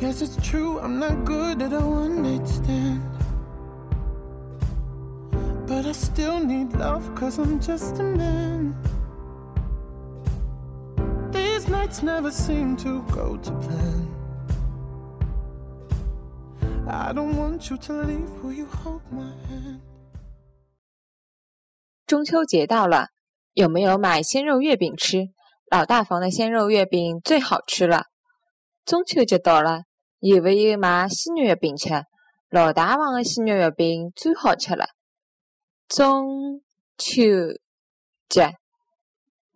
Guess it's true, I'm not good at a one night stand. But I still need love, cause I'm just a man. These nights never seem to go to plan. I don't want you to leave, will you hold my hand? 中秋节到了，有没有买鲜肉月饼吃？老大房的鲜肉月饼最好吃了。中秋节到了。有没有买鲜肉月饼吃？老大王的鲜肉月饼最好吃了。中秋节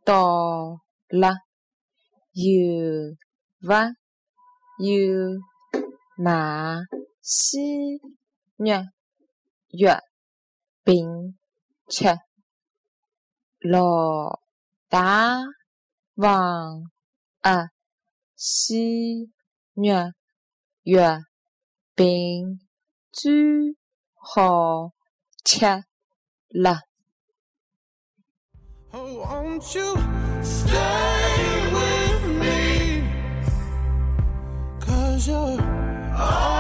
到了，有没有买鲜肉月饼吃？老大王的鲜肉。月饼最好吃了。Oh,